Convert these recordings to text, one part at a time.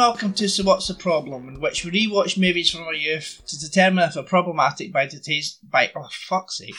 welcome to So What's the Problem, in which we rewatch movies from our youth to determine if they're problematic by today's by oh fuck's sake.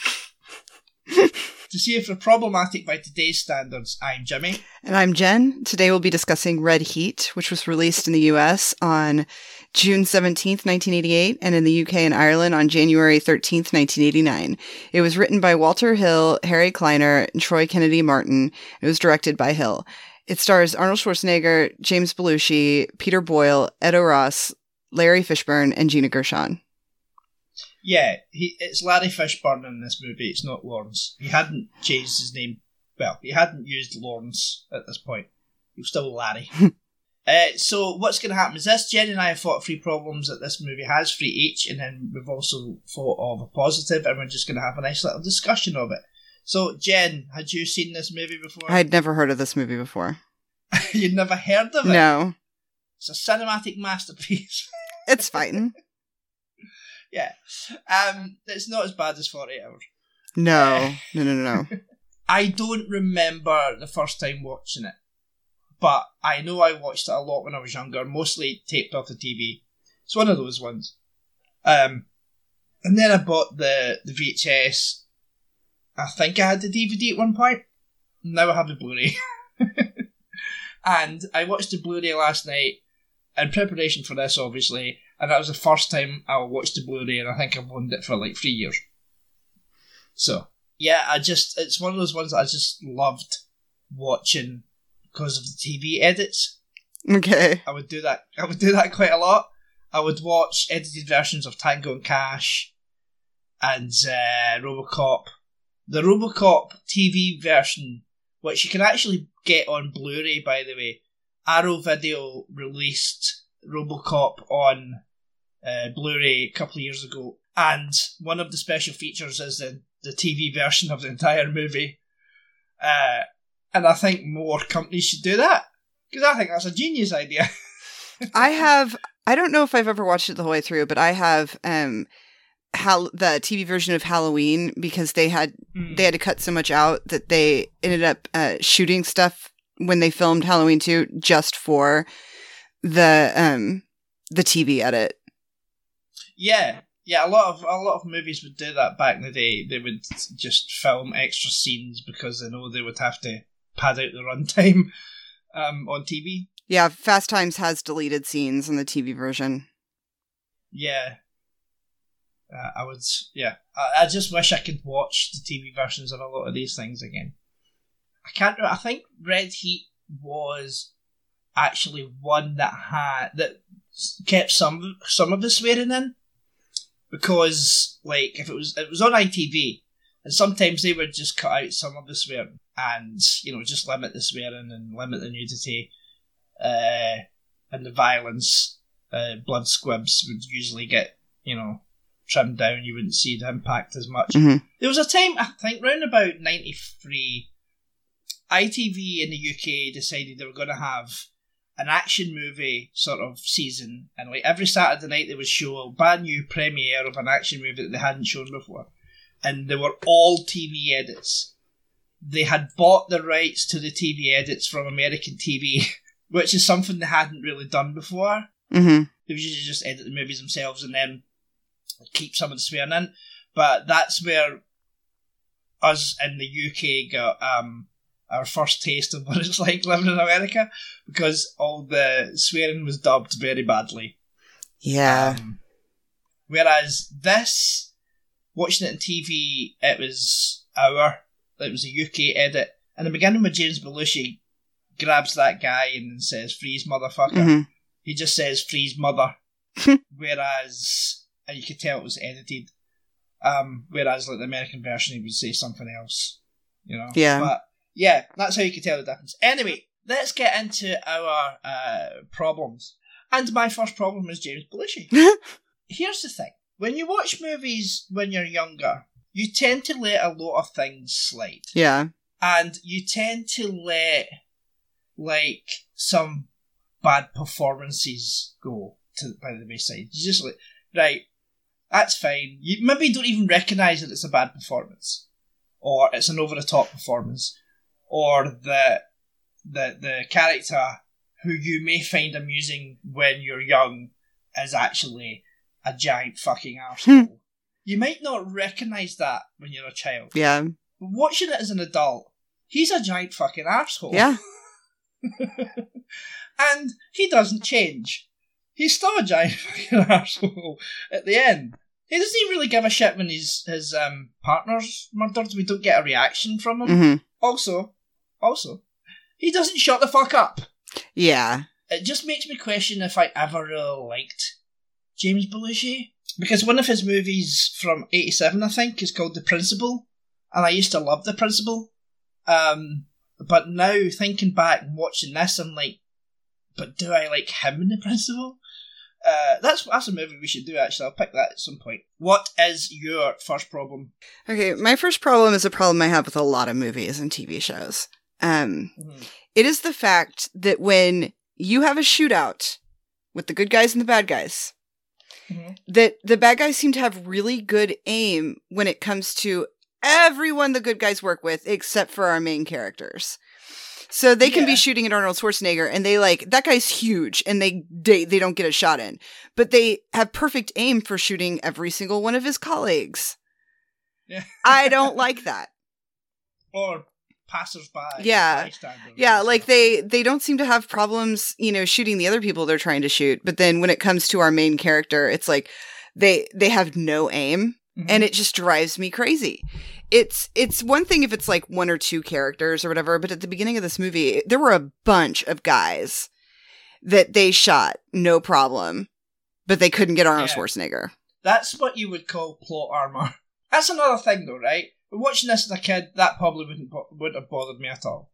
to see if they're problematic by today's standards, I'm Jimmy. And I'm Jen. Today we'll be discussing Red Heat, which was released in the US on June 17th, 1988, and in the UK and Ireland on January 13th, 1989. It was written by Walter Hill, Harry Kleiner, and Troy Kennedy Martin. It was directed by Hill. It stars Arnold Schwarzenegger, James Belushi, Peter Boyle, Ed O'Ross, Larry Fishburne, and Gina Gershon. Yeah, he, it's Larry Fishburne in this movie. It's not Lawrence. He hadn't changed his name. Well, he hadn't used Lawrence at this point. He was still Larry. uh, so what's going to happen is this: Jen and I have fought three problems that this movie has, three each, and then we've also thought of a positive, and we're just going to have a nice little discussion of it. So, Jen, had you seen this movie before? I'd never heard of this movie before. You'd never heard of it? No. It's a cinematic masterpiece. it's fine. yeah. Um, it's not as bad as 48 Hours. No. no, no, no, no. I don't remember the first time watching it, but I know I watched it a lot when I was younger, mostly taped off the TV. It's one of those ones. Um, and then I bought the, the VHS I think I had the DVD at one point. Now I have the Blu-ray. and I watched the Blu-ray last night in preparation for this, obviously, and that was the first time I watched the Blu-ray, and I think I've owned it for like three years. So yeah, I just it's one of those ones that I just loved watching because of the TV edits. Okay. I would do that. I would do that quite a lot. I would watch edited versions of Tango and Cash and uh, RoboCop the Robocop TV version, which you can actually get on Blu-ray, by the way. Arrow Video released Robocop on uh, Blu-ray a couple of years ago, and one of the special features is the the TV version of the entire movie. Uh, and I think more companies should do that because I think that's a genius idea. I have. I don't know if I've ever watched it the whole way through, but I have um, Hal- the TV version of Halloween because they had mm. they had to cut so much out that they ended up uh, shooting stuff when they filmed Halloween 2 just for the um the TV edit. Yeah. Yeah, a lot of a lot of movies would do that back in the day. They would just film extra scenes because they know they would have to pad out the runtime um, on TV. Yeah, Fast Times has deleted scenes in the TV version. Yeah, uh, I would, yeah. I, I, just wish I could watch the TV versions of a lot of these things again. I can't. I think Red Heat was actually one that had that kept some some of the swearing in because, like, if it was it was on ITV, and sometimes they would just cut out some of the swearing and you know just limit the swearing and limit the nudity uh, and the violence. Uh, blood squibs would usually get you know trimmed down, you wouldn't see the impact as much. Mm-hmm. There was a time, I think, round about 93, ITV in the UK decided they were going to have an action movie sort of season, and like every Saturday night they would show a brand new premiere of an action movie that they hadn't shown before, and they were all TV edits. They had bought the rights to the TV edits from American TV, which is something they hadn't really done before. Mm-hmm. They would usually just edit the movies themselves and then keep some of the swearing in. But that's where us in the UK got um, our first taste of what it's like living in America because all the swearing was dubbed very badly. Yeah. Um, whereas this, watching it on TV, it was our, it was a UK edit. And the beginning with James Belushi grabs that guy and says, freeze motherfucker. Mm-hmm. He just says, freeze mother. Whereas and you could tell it was edited. Um, whereas like the American version, he would say something else, you know. Yeah. But yeah, that's how you could tell the difference. Anyway, let's get into our uh, problems. And my first problem is James Belushi. Here's the thing: when you watch movies when you're younger, you tend to let a lot of things slide. Yeah. And you tend to let like some bad performances go to by the wayside. You just like right, that's fine. You maybe don't even recognise that it's a bad performance, or it's an over the top performance, or that the the character who you may find amusing when you're young is actually a giant fucking asshole. you might not recognise that when you're a child. Yeah. But watching it as an adult, he's a giant fucking asshole. Yeah. and he doesn't change. He's still a giant fucking asshole at the end. He doesn't even really give a shit when his his um partner's murdered. We don't get a reaction from him. hmm Also, also, he doesn't shut the fuck up. Yeah. It just makes me question if I ever really liked James Belushi because one of his movies from '87, I think, is called The Principal, and I used to love The Principal. Um, but now thinking back and watching this, I'm like, but do I like him in The Principal? Uh, that's that's a movie we should do. Actually, I'll pick that at some point. What is your first problem? Okay, my first problem is a problem I have with a lot of movies and TV shows. Um, Mhm. it is the fact that when you have a shootout with the good guys and the bad guys, Mhm. that the bad guys seem to have really good aim when it comes to everyone the good guys work with except for our main characters. So they can be shooting at Arnold Schwarzenegger and they like that guy's huge and they, they they don't get a shot in. But they have perfect aim for shooting every single one of his colleagues. Yeah. I don't like that. Or passersby. Yeah. Yeah, like they they don't seem to have problems, you know, shooting the other people they're trying to shoot. But then when it comes to our main character, it's like they they have no aim Mhm. and it just drives me crazy. It's it's one thing if it's like one or two characters or whatever, but at the beginning of this movie, there were a bunch of guys that they shot no problem, but they couldn't get Arnold Yeah. Schwarzenegger. That's what you would call plot armor. That's another thing, though, right? Watching this as a kid, that probably wouldn't wouldn't have bothered me at all,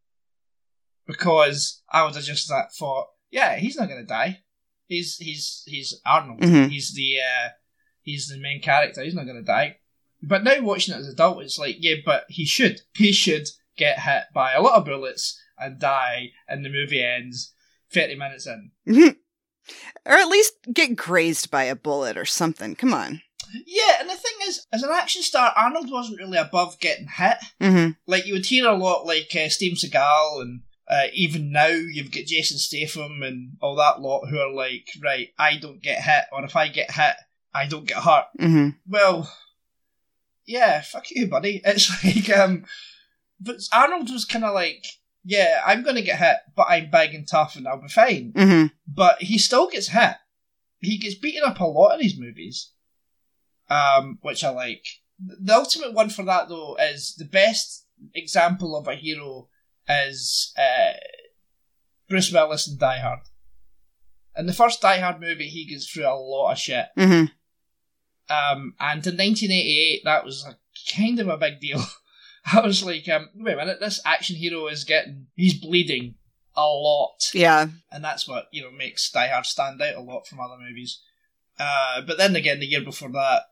because I would have just that thought, yeah, he's not going to die. He's he's he's Arnold. Mhm. He's the uh, he's the main character. He's not going to die. But now watching it as an adult, it's like, yeah, but he should. He should get hit by a lot of bullets and die, and the movie ends thirty minutes in. or at least get grazed by a bullet or something. Come on. Yeah, and the thing is, as an action star, Arnold wasn't really above getting hit. hmm Like you would hear a lot, like uh, Steven Seagal, and uh, even now you've got Jason Statham and all that lot who are like, right, I don't get hit, or if I get hit, I don't get hurt. hmm Well, yeah, fuck you, buddy. It's like, um, but Arnold was kind of like, yeah, I'm gonna get hit, but I'm big and tough, and I'll be fine. hmm But he still gets hit. He gets beaten up a lot in these movies, um, which I like. The ultimate one for that though is the best example of a hero is uh, Bruce Willis in Die Hard. In the first Die Hard movie, he gets through a lot of shit, hmm um, and in 1988, that was a, kind of a big deal. I was like, um, wait a minute, this action hero is getting, he's bleeding a lot Yeah. and that's what you know makes Die Hard stand out a lot from other movies. Uh, but then again, the year before that,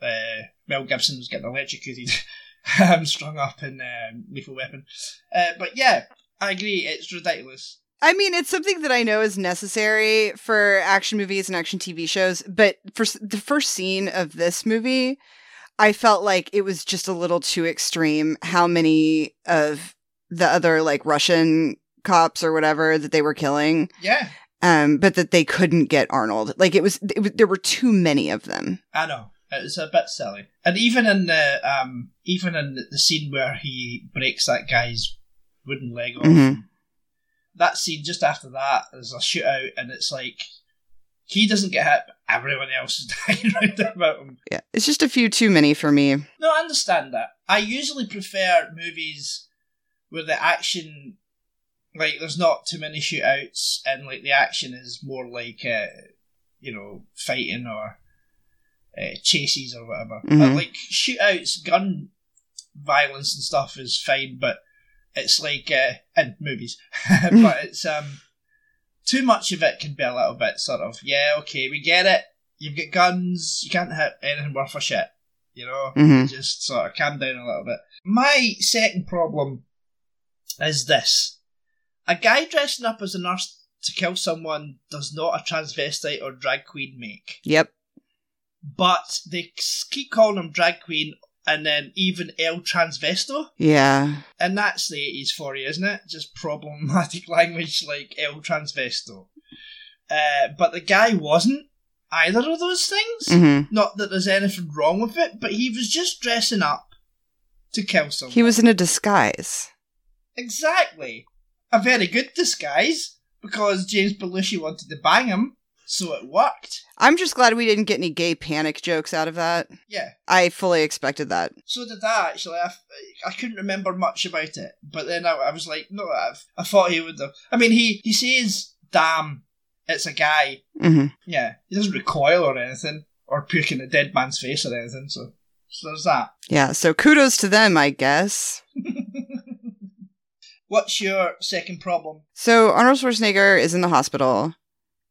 uh, Mel Gibson was getting electrocuted, um, strung up in um, Lethal Weapon. Uh, but yeah, I agree, it's ridiculous. I mean, it's something that I know is necessary for action movies and action TV shows, but for the first scene of this movie, I felt like it was just a little too extreme how many of the other like Russian cops or whatever that they were killing Yeah, um but that they couldn't get Arnold. Like it was, it was there were too many of them. I know it's a bit silly, and even in the um, even in the scene where he breaks that guy's wooden leg off, Mhm. That scene just after that is a shootout, and it's like he doesn't get hit, but everyone else is dying round about him. Yeah. It's just a few too many for me. No, I understand that. I usually prefer movies where the action, like, there's not too many shootouts, and like the action is more like, uh, you know, fighting or uh, chases or whatever. Uh, Mhm. like shootouts, gun violence and stuff is fine, but it's like uh, in movies, but it's um too much of it can be a little bit sort of yeah, okay, we get it. You've got guns, you can't hit anything worth a shit. You know, mm-hmm. just sort of calm down a little bit. My second problem is this: a guy dressing up as a nurse to kill someone does not a transvestite or drag queen make Yep. but they keep calling him drag queen and then even El Transvesto. Yeah. And that's the 80s for you, isn't it? Just problematic language like El Transvesto. Uh, but the guy wasn't either of those things. hmm Not that there's anything wrong with it, but he was just dressing up to kill someone. He was in a disguise. Exactly. A very good disguise, because James Belushi wanted to bang him, so it worked. I'm just glad we didn't get any gay panic jokes out of that. Yeah. I fully expected that. So did I, actually. I, I couldn't remember much about it, but then I, I was like, no, I, I thought he would have. I mean, he, he says, damn, it's a guy. hmm Yeah, he doesn't recoil or anything, or puke in a dead man's face or anything, so, so there's that. Yeah, so kudos to them, I guess. What's your second problem? So Arnold Schwarzenegger is in the hospital.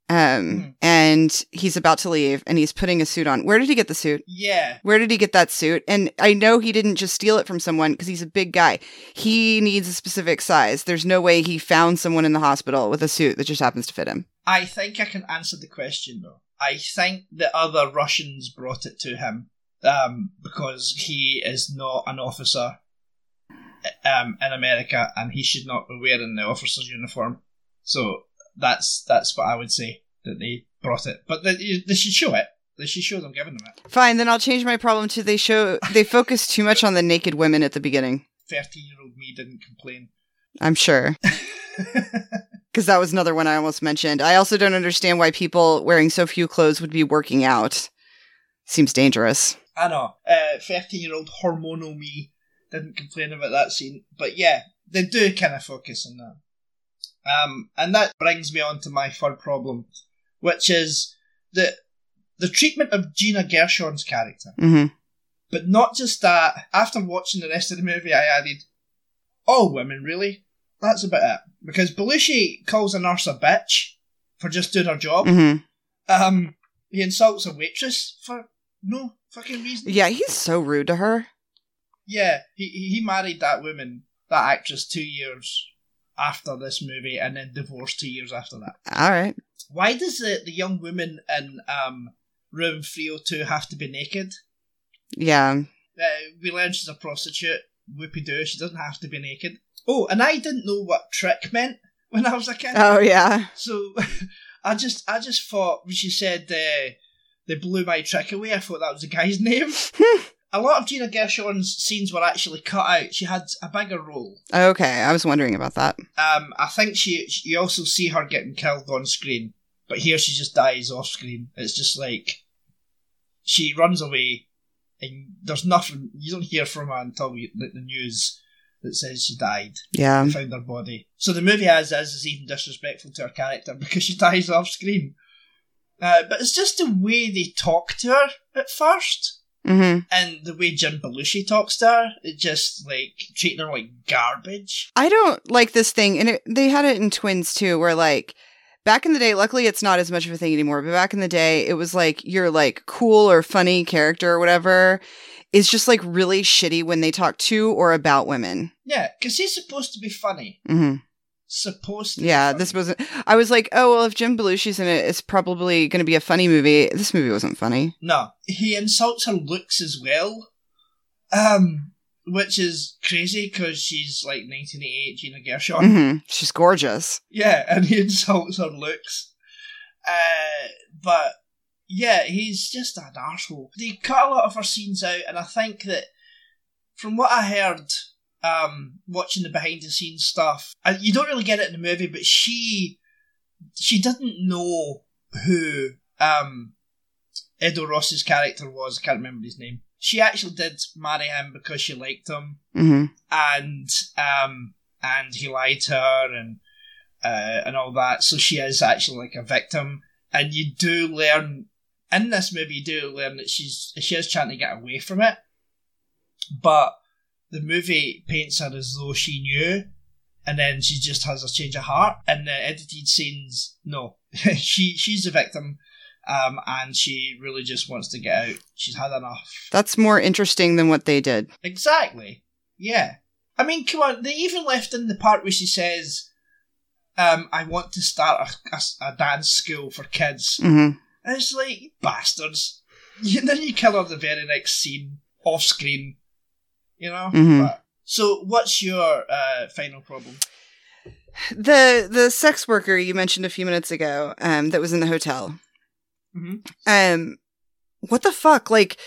Um, Hmm. and he's about to leave and he's putting a suit on. Where did he get the suit? Yeah, Where did he get that suit? And I know he didn't just steal it from someone because he's a big guy. He needs a specific size. There's no way he found someone in the hospital with a suit that just happens to fit him. I think I can answer the question though. I think the other Russians brought it to him um, because he is not an officer um, in America and he should not be wearing the officer's uniform. So that's that's what I would say that they brought it. But they, they should show it. They should show them giving them it. Fine, then I'll change my problem to they show they focus too much on the naked women at the beginning. Thirteen year old me didn't complain. I'm sure. Because that was another one I almost mentioned. I also don't understand why people wearing so few clothes would be working out. Seems dangerous. I know. Uh, 13 year old hormonal me didn't complain about that scene. But yeah, they do kind of focus on that. Um, and that brings me on to my third problem, which is the, the treatment of Gina Gershon's character. hmm But not just that, after watching the rest of the movie, I added, all women, really. That's about it. Because Belushi calls a nurse a bitch for just doing her job. hmm Um, he insults a waitress for no fucking reason. Yeah, he's so rude to her. Yeah, he he married that woman, that actress, two years after this movie, and then divorced two years after that. All right. Why does the, the young woman in um, room 302 have to be naked? Yeah. Uh, we learn she's a prostitute. Whoopie doo, she doesn't have to be naked. Oh, and I didn't know what trick meant when I was a kid. Oh yeah. So I just I just thought when she said uh, they blew my trick away, I thought that was the guy's name. a lot of Gina Gershon's scenes were actually cut out. She had a bigger role. Okay, I was wondering about that. Um, I think she you also see her getting killed on screen, but here she just dies off screen. It's just like she runs away, and there's nothing. You don't hear from her until you, the, the news that says she died. Yeah. They found her body. So the movie as is is even disrespectful to her character because she dies off screen. Uh, but it's just the way they talk to her at first, hmm and the way Jim Belushi talks to her. It just like treating her like garbage. I don't like this thing, and it, they had it in Twins too, where like back in the day, luckily it's not as much of a thing anymore. But back in the day, it was like your like cool or funny character or whatever is just like really shitty when they talk to or about women. Yeah, because he's supposed to be funny. hmm Supposed to. Yeah, this wasn't. I was like, oh well, if Jim Belushi's in it, it's probably going to be a funny movie. This movie wasn't funny. No, he insults her looks as well, um, which is crazy because she's like 1988 Gina Gershon. hmm She's gorgeous. Yeah, and he insults her looks. Uh, but yeah, he's just an asshole. They cut a lot of her scenes out, and I think that from what I heard, um, watching the behind the scenes stuff, and you don't really get it in the movie, but she she didn't know who um Ed O'Ross's character was. I can't remember his name. She actually did marry him because she liked him hmm and um and he lied to her and uh, and all that. So she is actually like a victim, and you do learn in this movie. You do learn that she's she is trying to get away from it, but the movie paints her as though she knew, and then she just has a change of heart. And the edited scenes, no, she she's the victim. Um, and she really just wants to get out. She's had enough. That's more interesting than what they did. Exactly. Yeah. I mean, come on. They even left in the part where she says, um, "I want to start a, a, a dance school for kids." hmm And it's like bastards. And then you kill her the very next scene off screen. You know. Mhm. But, so, what's your uh, final problem? The the sex worker you mentioned a few minutes ago, um, that was in the hotel. Mhm. Um, what the fuck? Like,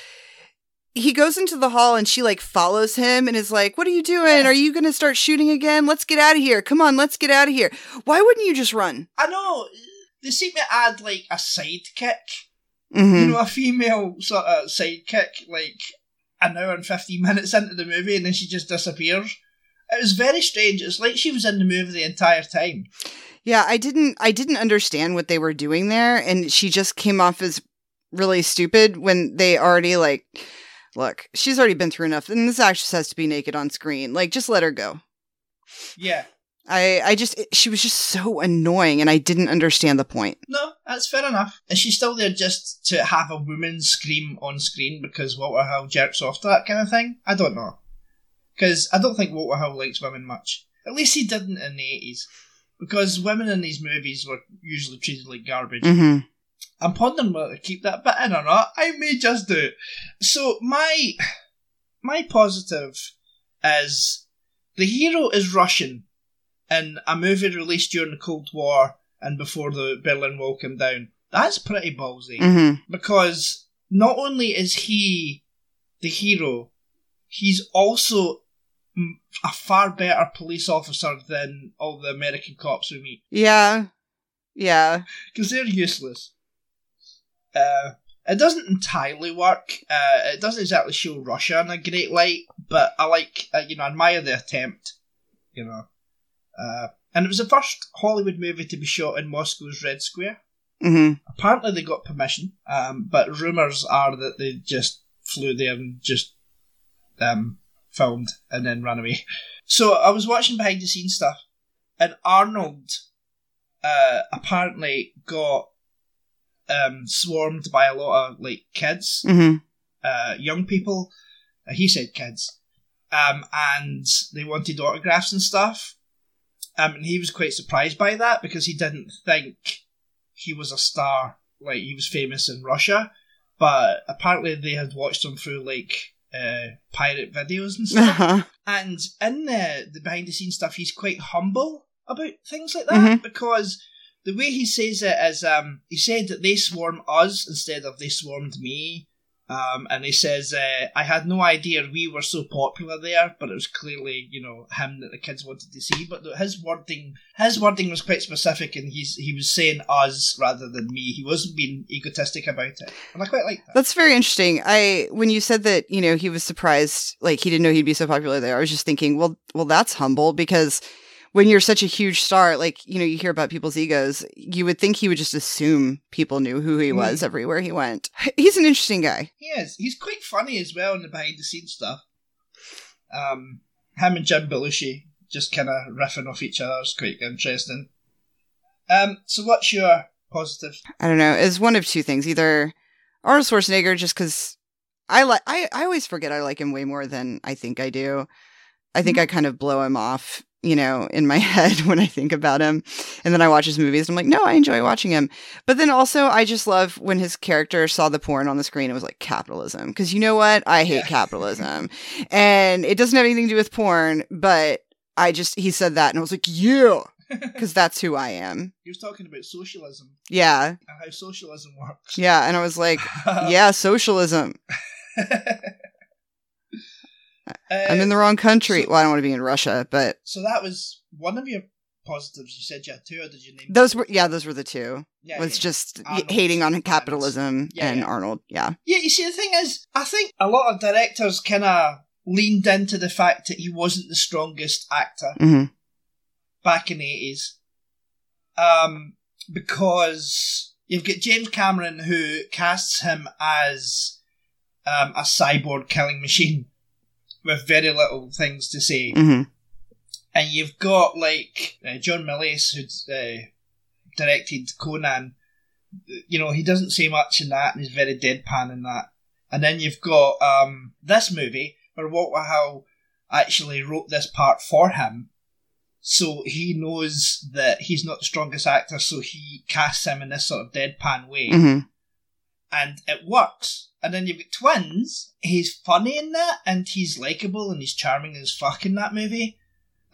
he goes into the hall and she like follows him and is like, "What are you doing? Are you gonna start shooting again? Let's get out of here! Come on, let's get out of here! Why wouldn't you just run?" I know they seem to add like a sidekick, hmm you know, a female sort of sidekick, like an hour and fifteen minutes into the movie, and then she just disappears. It was very strange. It's like she was in the movie the entire time. Yeah, I didn't I didn't understand what they were doing there and she just came off as really stupid when they already like look, she's already been through enough and this actress has to be naked on screen. Like just let her go. Yeah, I I just it- she was just so annoying and I didn't understand the point. no, that's fair enough. Is she still there just to have a woman scream on screen because Walter Hill jerks off to that kind of thing? I don't know. Because I don't think Walter Hill likes women much. At least he didn't in the 80s. Because women in these movies were usually treated like garbage. Mhm. I'm pondering whether to keep that bit in or not. I may just do it. So my my positive is the hero is Russian in a movie released during the Cold War and before the Berlin Wall came down. That's pretty ballsy Mhm. because not only is he the hero, he's also a far better police officer than all the American cops we meet Yeah. Yeah. because they're useless. Uh, it doesn't entirely work. Uh, it doesn't exactly show Russia in a great light, but I like, uh, you know, admire the attempt. You know, uh, and it was the first Hollywood movie to be shot in Moscow's Red Square. Mhm. Apparently, they got permission, um, but rumors are that they just flew there and just um, filmed and then ran away. So I was watching behind the scenes stuff, and Arnold uh, apparently got um, swarmed by a lot of like kids, Mhm. uh, young people. Uh, he said kids, um, and they wanted autographs and stuff. Um, and he was quite surprised by that because he didn't think he was a star, like he was famous in Russia. But apparently they had watched him through like uh, pirate videos and stuff. Uh-huh. And in the, the behind the scenes stuff, he's quite humble about things like that because the way he says it is um, he said that they swarm us instead of they swarmed me. Um, and he says, uh, I had no idea we were so popular there, but it was clearly, you know, him that the kids wanted to see. But his wording, his wording was quite specific, and he's he was saying us rather than me. He wasn't being egotistic about it, and I quite like that. That's very interesting. I when you said that, you know, he was surprised like he didn't know he'd be so popular there. I was just thinking, well, well that's humble because when you're such a huge star, like, you know, you hear about people's egos, you would think he would just assume people knew who he was everywhere he went. He's an interesting guy. He is. He's quite funny as well in the behind the scenes stuff. Um, him and Jim Belushi just kind of riffing off each other is quite interesting. Um, so what's your positive? I don't know. It's one of two things. Either Arnold Schwarzenegger, just because I like, I, I always forget I like him way more than I think I do. I think I kind of blow him off, you know, in my head when I think about him. And then I watch his movies and I'm like, no, I enjoy watching him. But then also, I just love when his character saw the porn on the screen. It was like capitalism. Because you know what? I hate Yeah. capitalism. and it doesn't have anything to do with porn, but I just, he said that and I was like, yeah, because that's who I am. He was talking about socialism Yeah. and how socialism works. Yeah. And I was like, yeah, socialism. I'm in the wrong country. Uh, so- well, I don't want to be in Russia, but So that was one of your positives. You said you had two, or did you name? those were yeah, those were the two. Yeah, was yeah. just Arnold hating on capitalism Yeah, and yeah. Arnold. Yeah. Yeah, you see, the thing is, I think a lot of directors kind of leaned into the fact that he wasn't the strongest actor. hmm back in the eighties. Um, because you've got James Cameron who casts him as um, a cyborg killing machine with very little things to say, hmm and you've got like uh, John Milius who uh, directed Conan. You know he doesn't say much in that, and he's very deadpan in that. And then you've got um, this movie where Walter Hill actually wrote this part for him, so he knows that he's not the strongest actor, so he casts him in this sort of deadpan way. hmm and it works. And then you've got twins. He's funny in that, and he's likable, and he's charming as fuck in that movie.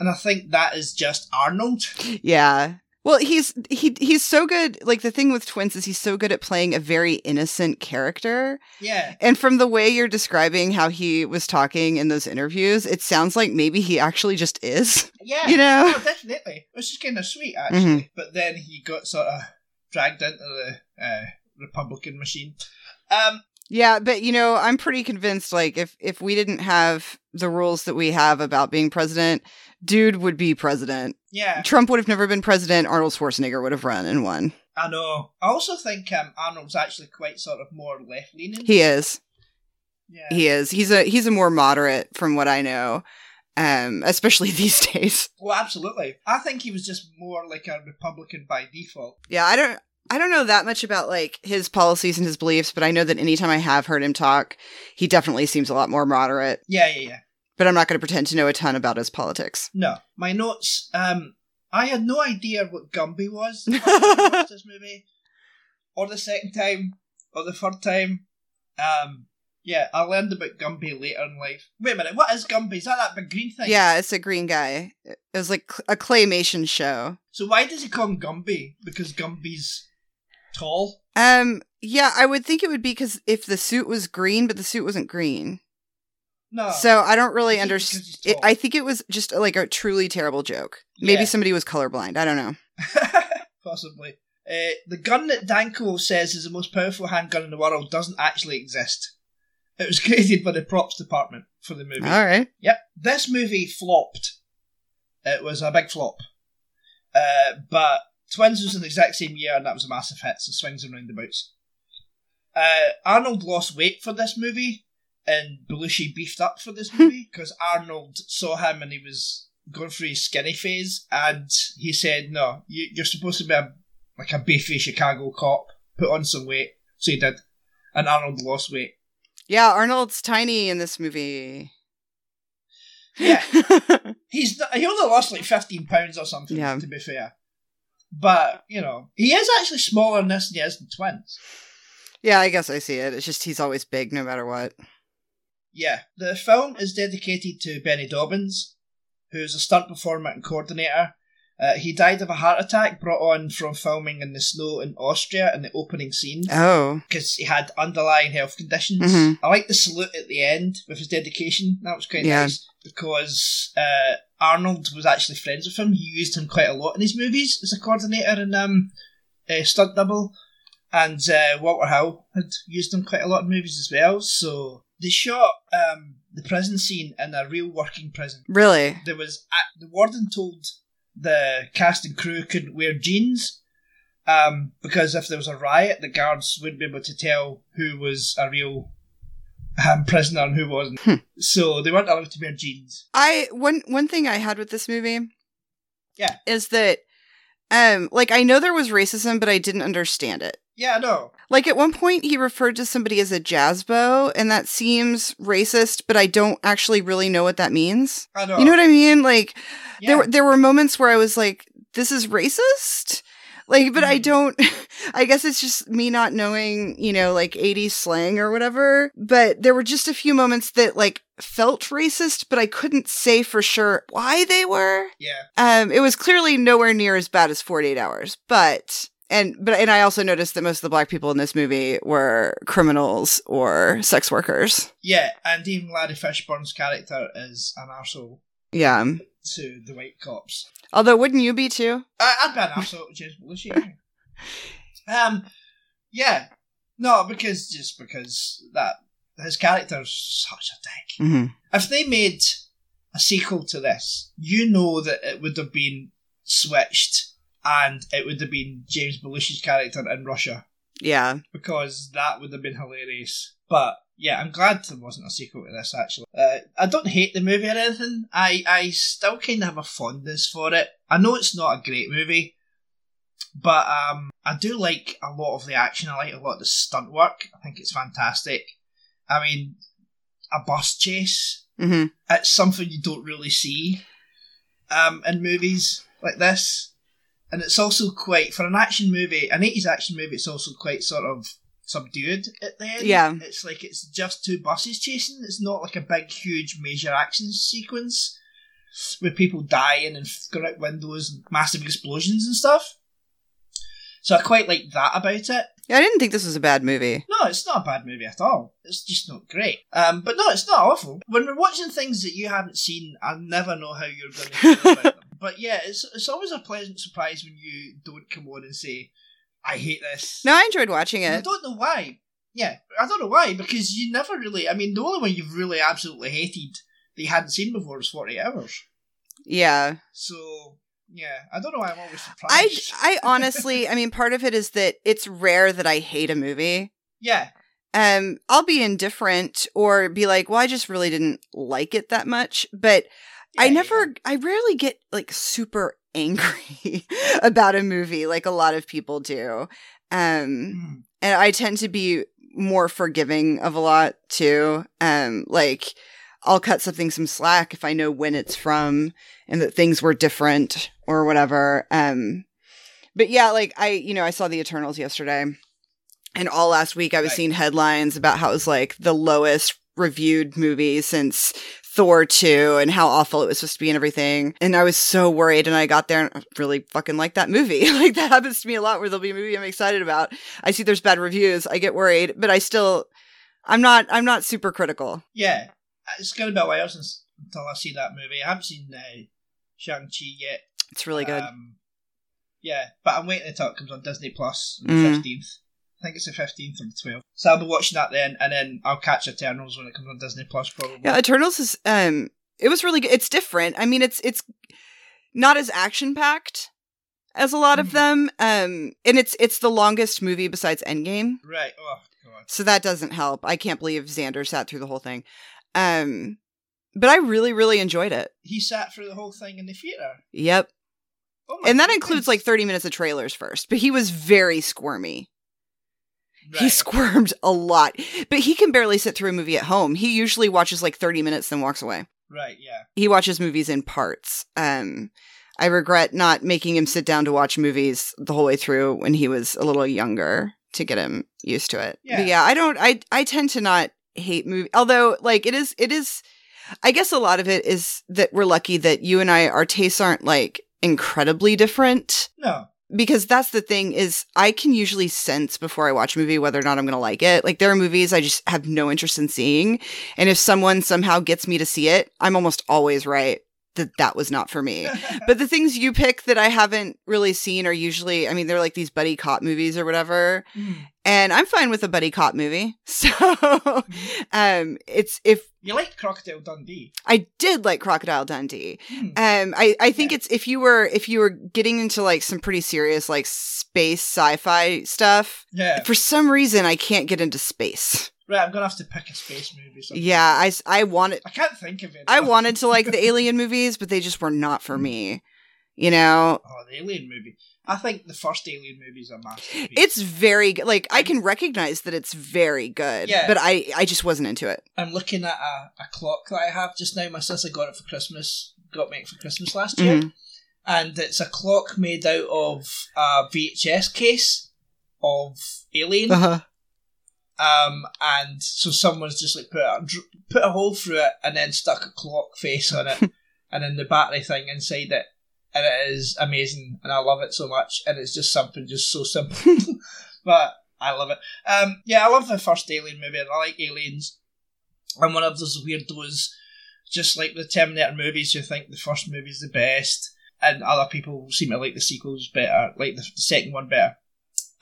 And I think that is just Arnold. Yeah. Well, he's he he's so good. Like the thing with twins is he's so good at playing a very innocent character. Yeah, And from the way you're describing how he was talking in those interviews, it sounds like maybe he actually just is. yeah, You know? Oh, definitely. Which is kind of sweet, actually. But then he got sort of dragged into the uh, Republican machine. Um, Yeah, but you know, I'm pretty convinced like if if we didn't have the rules that we have about being president, dude would be president. yeah, Trump would have never been president, Arnold Schwarzenegger would have run and won. I know. I also think um, Arnold's actually quite sort of more left leaning. He is. Yeah. He is. He's a he's a more moderate from what I know. Um especially these days. Well, absolutely. I think he was just more like a Republican by default. Yeah, I don't I don't know that much about like his policies and his beliefs, but I know that anytime I have heard him talk, he definitely seems a lot more moderate. Yeah, yeah, yeah. But I'm not going to pretend to know a ton about his politics. No, my notes. Um, I had no idea what Gumby was. the first time I watched this movie, or the second time, or the third time. Um, yeah, I learned about Gumby later in life. Wait a minute, what is Gumby? Is that that big green thing? Yeah, it's a green guy. It was like a claymation show. So why does he call him Gumby? Because Gumby's tall. Um, yeah, I would think it would be because if the suit was green, but the suit wasn't green. No. So I don't really I think because understand. I think it was just like a truly terrible joke. Maybe Yeah. somebody was colorblind. I don't know. Possibly. Uh, the gun that Danko says is the most powerful handgun in the world doesn't actually exist. It was created by the props department for the movie. All right. Yep. This movie flopped. It was a big flop. Uh, but Twins was in the exact same year, and that was a massive hit, so swings and roundabouts. Uh, Arnold lost weight for this movie, and Belushi beefed up for this movie, because Arnold saw him and he was going through his skinny phase, and he said, no, you, you're supposed to be a, like a beefy Chicago cop, put on some weight. So he did. And Arnold lost weight. Yeah, Arnold's tiny in this movie. Yeah. He's he only lost like fifteen pounds or something. Yeah. To be fair, but you know he is actually smaller in this than he is in Twins. yeah, I guess I see it. It's just he's always big no matter what. Yeah, the film is dedicated to Bennie Dobbins, who's a stunt performer and coordinator. Uh, he died of a heart attack brought on from filming in the snow in Austria in the opening scene Oh. because he had underlying health conditions. Mhm. I like the salute at the end with his dedication. That was quite Yeah. nice because uh, Arnold was actually friends with him. He used him quite a lot in his movies as a coordinator and um, a stunt double. And uh, Walter Hill had used him quite a lot in movies as well. So they shot um, the prison scene in a real working prison. Really? There was a the warden told the cast and crew couldn't wear jeans um, because if there was a riot, the guards wouldn't be able to tell who was a real um, prisoner and who wasn't. Hmm. So they weren't allowed to wear jeans. I one one thing I had with this movie Yeah. is that um like I know there was racism but I didn't understand it. Yeah, no. Like at one point he referred to somebody as a jazzbo and that seems racist but I don't actually really know what that means. I know. You know what I mean? Like yeah. there were there were moments where I was like this is racist? Like but I Mhm. don't I guess it's just me not knowing, you know, like 80s slang or whatever, but there were just a few moments that like felt racist but I couldn't say for sure why they were. yeah. Um, it was clearly nowhere near as bad as 48 Hours, but and but and I also noticed that most of the black people in this movie were criminals or sex workers. Yeah, and even Larry Fishburne's character is an arsehole Yeah. to the white cops. Although, wouldn't you be too? I, I'd be an arsehole to James Belushi. yeah. um, yeah. No, because just because that his character's such a dick. Mm-hmm. If they made a sequel to this, you know that it would have been switched and it would have been James Belushi's character in Russia Yeah. because that would have been hilarious. But yeah, I'm glad there wasn't a sequel to this. Actually, uh, I don't hate the movie or anything. I I still kind of have a fondness for it. I know it's not a great movie, but um, I do like a lot of the action. I like a lot of the stunt work. I think it's fantastic. I mean, a bus chase. Mm-hmm. It's something you don't really see um, in movies like this. And it's also quite, for an action movie, an 80s action movie, it's also quite sort of subdued at the end. Yeah. It's like it's just two buses chasing. It's not like a big, huge, major action sequence with people dying and going out windows and massive explosions and stuff. So I quite like that about it. Yeah, I didn't think this was a bad movie. No, it's not a bad movie at all. It's just not great. Um, but no, it's not awful. When we're watching things that you haven't seen, I never know how you're going to feel about. But yeah, it's it's always a pleasant surprise when you don't come on and say, "I hate this." No, I enjoyed watching And I don't know why. Yeah, I don't know why because you never really. I mean, the only one you've really absolutely hated that you hadn't seen before was Forty Hours. Yeah. So yeah, I don't know why I'm always surprised. I. I honestly, I mean, part of it is that it's rare that I hate a movie. yeah, Um, I'll be indifferent or be like, well, I just really didn't like it that much. But I never, I rarely get like super angry about a movie like a lot of people do. Um, Mm. and I tend to be more forgiving of a lot too. Um, like I'll cut something some slack if I know when it's from and that things were different or whatever. Um, but yeah, like I, you know, I saw the Eternals yesterday, and all last week I was Right. seeing headlines about how it was like the lowest reviewed movie since Thor 2 and how awful it was supposed to be and everything. And I was so worried and I got there and I really fucking like that movie. like that happens to me a lot where there'll be a movie I'm excited about. I see there's bad reviews, I get worried, but I still I'm not I'm not super critical. yeah. It's gonna be a while since until I see that movie. I haven't seen uh, Shang Chi yet. It's really good. Um, yeah, but I'm waiting until it comes on Disney Plus on the Mm. fifteenth. I think it's the fifteenth or the twelfth. So I'll be watching that then, and then I'll catch Eternals when it comes on Disney Plus probably. Yeah, Eternals is um it was really good. It's different. I mean, it's it's not as action packed as a lot of Mhm. them. Um and it's it's the longest movie besides Endgame. Right. Oh god. So that doesn't help. I can't believe Xander sat through the whole thing. Um but I really really enjoyed it. He sat through the whole thing in the theater. Yep. Oh And that goodness. includes like 30 minutes of trailers first, but he was very squirmy. He Right. squirmed a lot. But he can barely sit through a movie at home. He usually watches like 30 minutes then walks away. Right. Yeah. he watches movies in parts. Um, I regret not making him sit down to watch movies the whole way through when he was a little younger to get him used to it. Yeah. But yeah, I don't. I I tend to not hate movie, although like it is. It is. I guess a lot of it is that we're lucky that you and I, our tastes aren't like incredibly different. No. Because that's the thing is I can usually sense before I watch a movie whether or not I'm going to like it. Like there are movies I just have no interest in seeing. And if someone somehow gets me to see it, I'm almost always right that that was not for me. but the things you pick that I haven't really seen are usually, I mean, they're like these buddy cop movies or whatever. Mm. And I'm fine with a buddy cop movie. So, um, it's, if You like Crocodile Dundee? I did like Crocodile Dundee, Hmm. um, I, I think Yeah. it's if you were if you were getting into like some pretty serious like space sci-fi stuff. Yeah. For some reason, I can't get into space. Right. I'm gonna have to pick a space movie. sometime. Yeah, I, I wanted I can't think of it. I wanted to like the Alien movies, but they just were not for me. You know, Oh, the Alien movie. I think the first Alien movie is a masterpiece. it's very good. Like I can recognize that it's very good, Yeah. but I I just wasn't into it. I'm looking at a, a clock that I have just now. My sister got it for Christmas. Got me it for Christmas last year, Mhm. and it's a clock made out of a VHS case of Alien. Uh-huh. Um, and so someone's just like put a, put a hole through it and then stuck a clock face on it, and then the battery thing inside it, and it is amazing, and I love it so much, and it's just something just so simple, but I love it. Um, yeah, I love the first Alien movie, and I like aliens. I'm one of those weirdos, just like the Terminator movies, who think the first movie's the best, and other people seem to like the sequels better, like the second one better.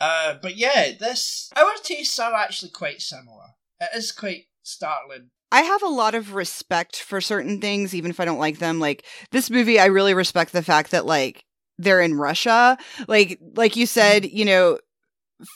Uh, but yeah, this our tastes are actually quite similar. It is quite startling. I have a lot of respect for certain things, even if I don't like them. Like this movie, I really respect the fact that like they're in Russia. Like like you said, you know,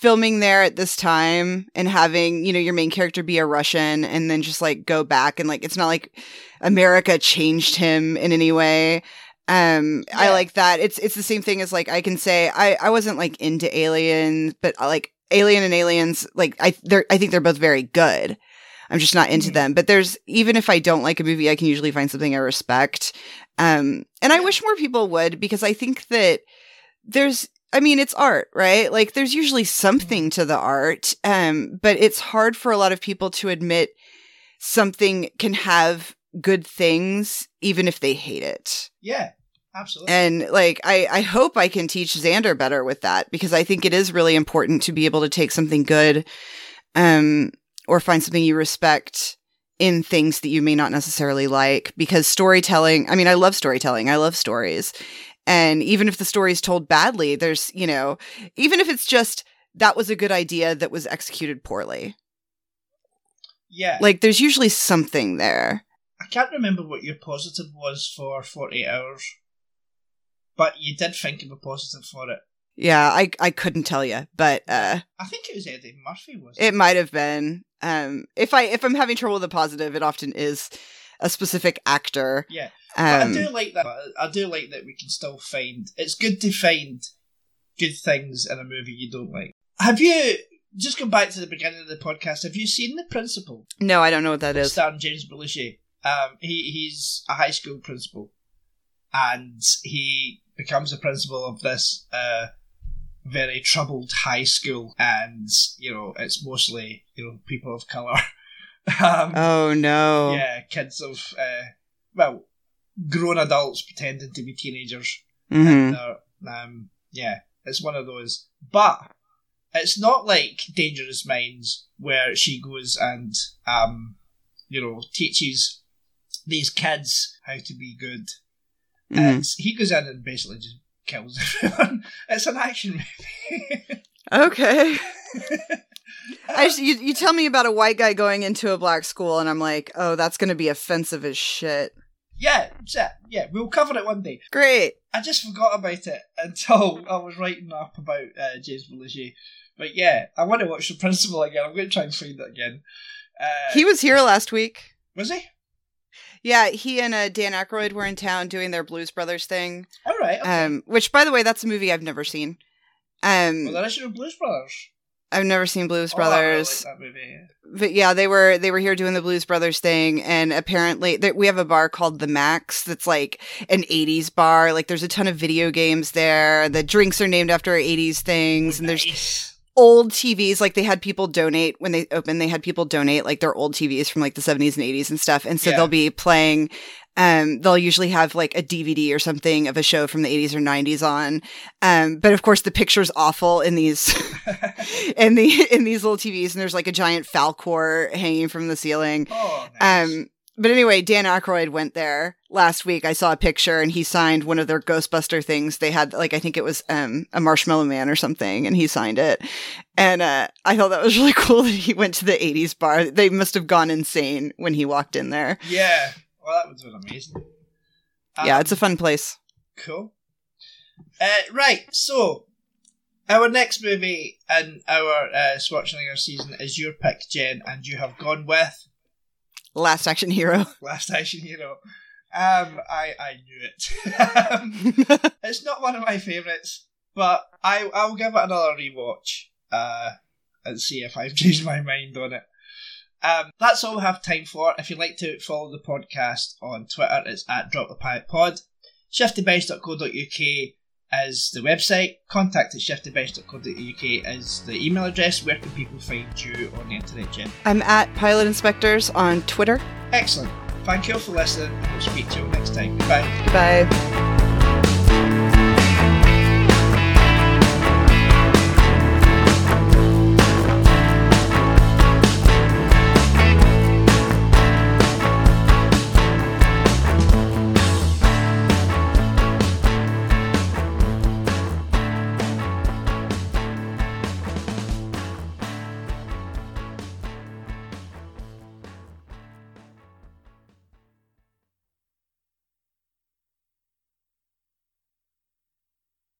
filming there at this time and having, you know, your main character be a Russian and then just like go back and like it's not like America changed him in any way. Um I like that. It's it's the same thing as like I can say I I wasn't like into Alien, but like Alien and Aliens like I they're I think they're both very good. I'm just not into Mhm. them. But there's even if I don't like a movie, I can usually find something I respect. Um, and I wish more people would because I think that there's I mean, it's art, right? Like there's usually something to the art. Um, but it's hard for a lot of people to admit something can have good things even if they hate it. Yeah. Absolutely. And like I, I hope I can teach Xander better with that because I think it is really important to be able to take something good um or find something you respect in things that you may not necessarily like because storytelling, I mean I love storytelling. I love stories. And even if the story is told badly, there's, you know, even if it's just that was a good idea that was executed poorly. Yeah. Like there's usually something there. I can't remember what your positive was for 48 hours but you did think of a positive for it. Yeah, I I couldn't tell you, but uh, I think it was Eddie Murphy. Was it? It might have been. Um, if I if I'm having trouble with a positive, it often is a specific actor. Yeah, um, I do like that. I do like that we can still find. It's good to find good things in a movie you don't like. Have you just come back to the beginning of the podcast? Have you seen The Principal? No, I don't know what that is. Starring James Belushi. Um, he he's a high school principal, and he becomes the principal of this uh, very troubled high school, and you know it's mostly you know people of color. um, oh no! Yeah, kids of uh, well, grown adults pretending to be teenagers. Mm-hmm. Um, yeah, it's one of those, but it's not like Dangerous Minds where she goes and um, you know teaches these kids how to be good Mm-hmm. he goes in and basically just kills everyone. It's an action movie. okay. I you, you tell me about a white guy going into a black school, and I'm like, oh, that's going to be offensive as shit. Yeah, yeah, yeah. We'll cover it one day. Great. I just forgot about it until I was writing up about uh, James Belushi. But yeah, I want to watch The Principal again. I'm going to try and find it again. Uh, he was here last week. Was he? Yeah, he and uh, Dan Aykroyd were in town doing their Blues Brothers thing. All right. Okay. Um, which, by the way, that's a movie I've never seen. Um, well, that is your Blues Brothers. I've never seen Blues oh, Brothers. I really like that movie. But yeah, they were they were here doing the Blues Brothers thing, and apparently they, we have a bar called the Max that's like an '80s bar. Like there's a ton of video games there. The drinks are named after '80s things, and there's old TVs. Like they had people donate when they opened, they had people donate like their old TVs from like the 70s and 80s and stuff. And so yeah. they'll be playing, um, they'll usually have like a DVD or something of a show from the 80s or 90s on. Um, but of course the picture's awful in these, in the, in these little TVs. And there's like a giant Falkor hanging from the ceiling. Oh, nice. Um, but anyway, Dan Aykroyd went there last week. I saw a picture and he signed one of their Ghostbuster things. They had like I think it was um, a Marshmallow Man or something, and he signed it. And uh, I thought that was really cool that he went to the '80s bar. They must have gone insane when he walked in there. Yeah, well, that was amazing. Um, yeah, it's a fun place. Cool. Uh, right, so our next movie in our uh, Schwarzenegger season is your pick, Jen, and you have gone with Last Action Hero. Last Action Hero. Um, I I knew it. um, it's not one of my favourites, but I I'll give it another rewatch. Uh, and see if I've changed my mind on it. Um, that's all we have time for. If you'd like to follow the podcast on Twitter, it's at Drop the Pilot Pod. ShiftyBench.co.uk is the website. Contact at shiftybench.co.uk is the email address. Where can people find you on the internet, Jen? I'm at Pilot Inspectors on Twitter. Excellent. Thank you all for listening. We'll speak to you next time. Goodbye. Goodbye.